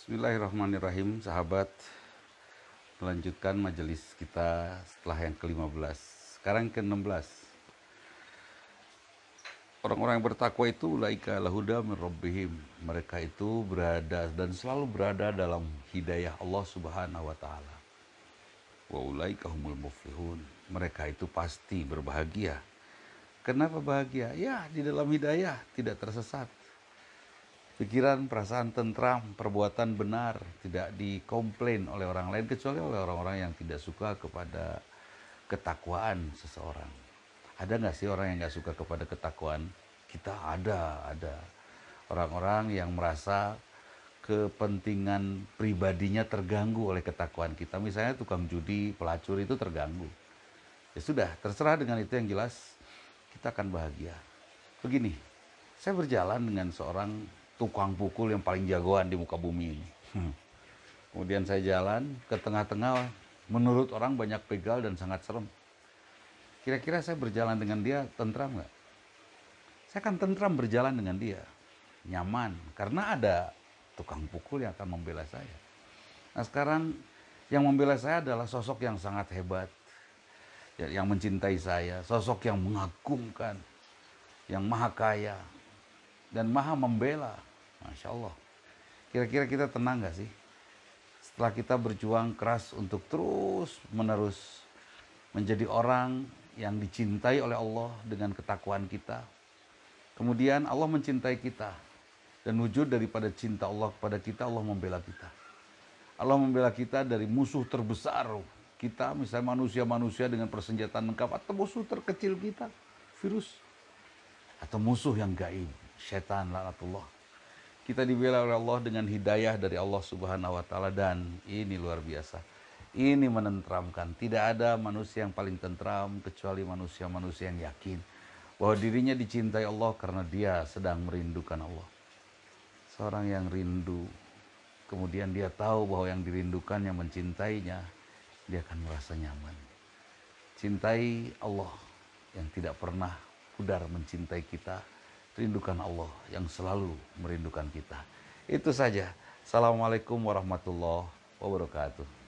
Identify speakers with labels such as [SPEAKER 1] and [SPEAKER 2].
[SPEAKER 1] Bismillahirrahmanirrahim, sahabat. Melanjutkan majelis kita setelah yang ke-15. Sekarang yang ke-16. Orang-orang yang bertakwa itu laika lahuda min rabbihim. Mereka itu berada dan selalu berada dalam hidayah Allah Subhanahu wa taala. Wa ulaika humul muflihun. Mereka itu pasti berbahagia. Kenapa bahagia? Ya, di dalam hidayah tidak tersesat pikiran, perasaan tentram, perbuatan benar, tidak dikomplain oleh orang lain kecuali oleh orang-orang yang tidak suka kepada ketakwaan seseorang. Ada nggak sih orang yang nggak suka kepada ketakwaan? Kita ada, ada orang-orang yang merasa kepentingan pribadinya terganggu oleh ketakwaan kita. Misalnya tukang judi, pelacur itu terganggu. Ya sudah, terserah dengan itu yang jelas kita akan bahagia. Begini, saya berjalan dengan seorang tukang pukul yang paling jagoan di muka bumi ini. Hmm. Kemudian saya jalan ke tengah-tengah, menurut orang banyak begal dan sangat serem. Kira-kira saya berjalan dengan dia tentram nggak? Saya akan tentram berjalan dengan dia, nyaman, karena ada tukang pukul yang akan membela saya. Nah sekarang yang membela saya adalah sosok yang sangat hebat, ya, yang mencintai saya, sosok yang mengagumkan, yang maha kaya, dan maha membela. Masya Allah. Kira-kira kita tenang gak sih? Setelah kita berjuang keras untuk terus menerus menjadi orang yang dicintai oleh Allah dengan ketakwaan kita. Kemudian Allah mencintai kita. Dan wujud daripada cinta Allah kepada kita, Allah membela kita. Allah membela kita dari musuh terbesar kita, misalnya manusia-manusia dengan persenjataan lengkap, atau musuh terkecil kita, virus. Atau musuh yang gaib, setan, laknatullah kita dibela oleh Allah dengan hidayah dari Allah Subhanahu wa taala dan ini luar biasa. Ini menentramkan. Tidak ada manusia yang paling tentram kecuali manusia-manusia yang yakin bahwa dirinya dicintai Allah karena dia sedang merindukan Allah. Seorang yang rindu, kemudian dia tahu bahwa yang dirindukan yang mencintainya, dia akan merasa nyaman. Cintai Allah yang tidak pernah pudar mencintai kita rindukan Allah yang selalu merindukan kita. Itu saja. Assalamualaikum warahmatullahi wabarakatuh.